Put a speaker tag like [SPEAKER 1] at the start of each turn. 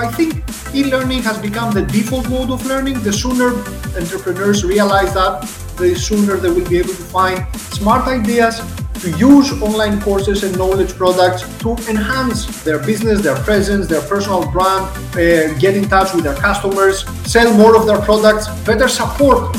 [SPEAKER 1] I think e-learning has become the default mode of learning, the sooner entrepreneurs realize that, the sooner they will be able to find smart ideas to use online courses and knowledge products to enhance their business, their presence, their personal brand, uh, get in touch with their customers, sell more of their products, better support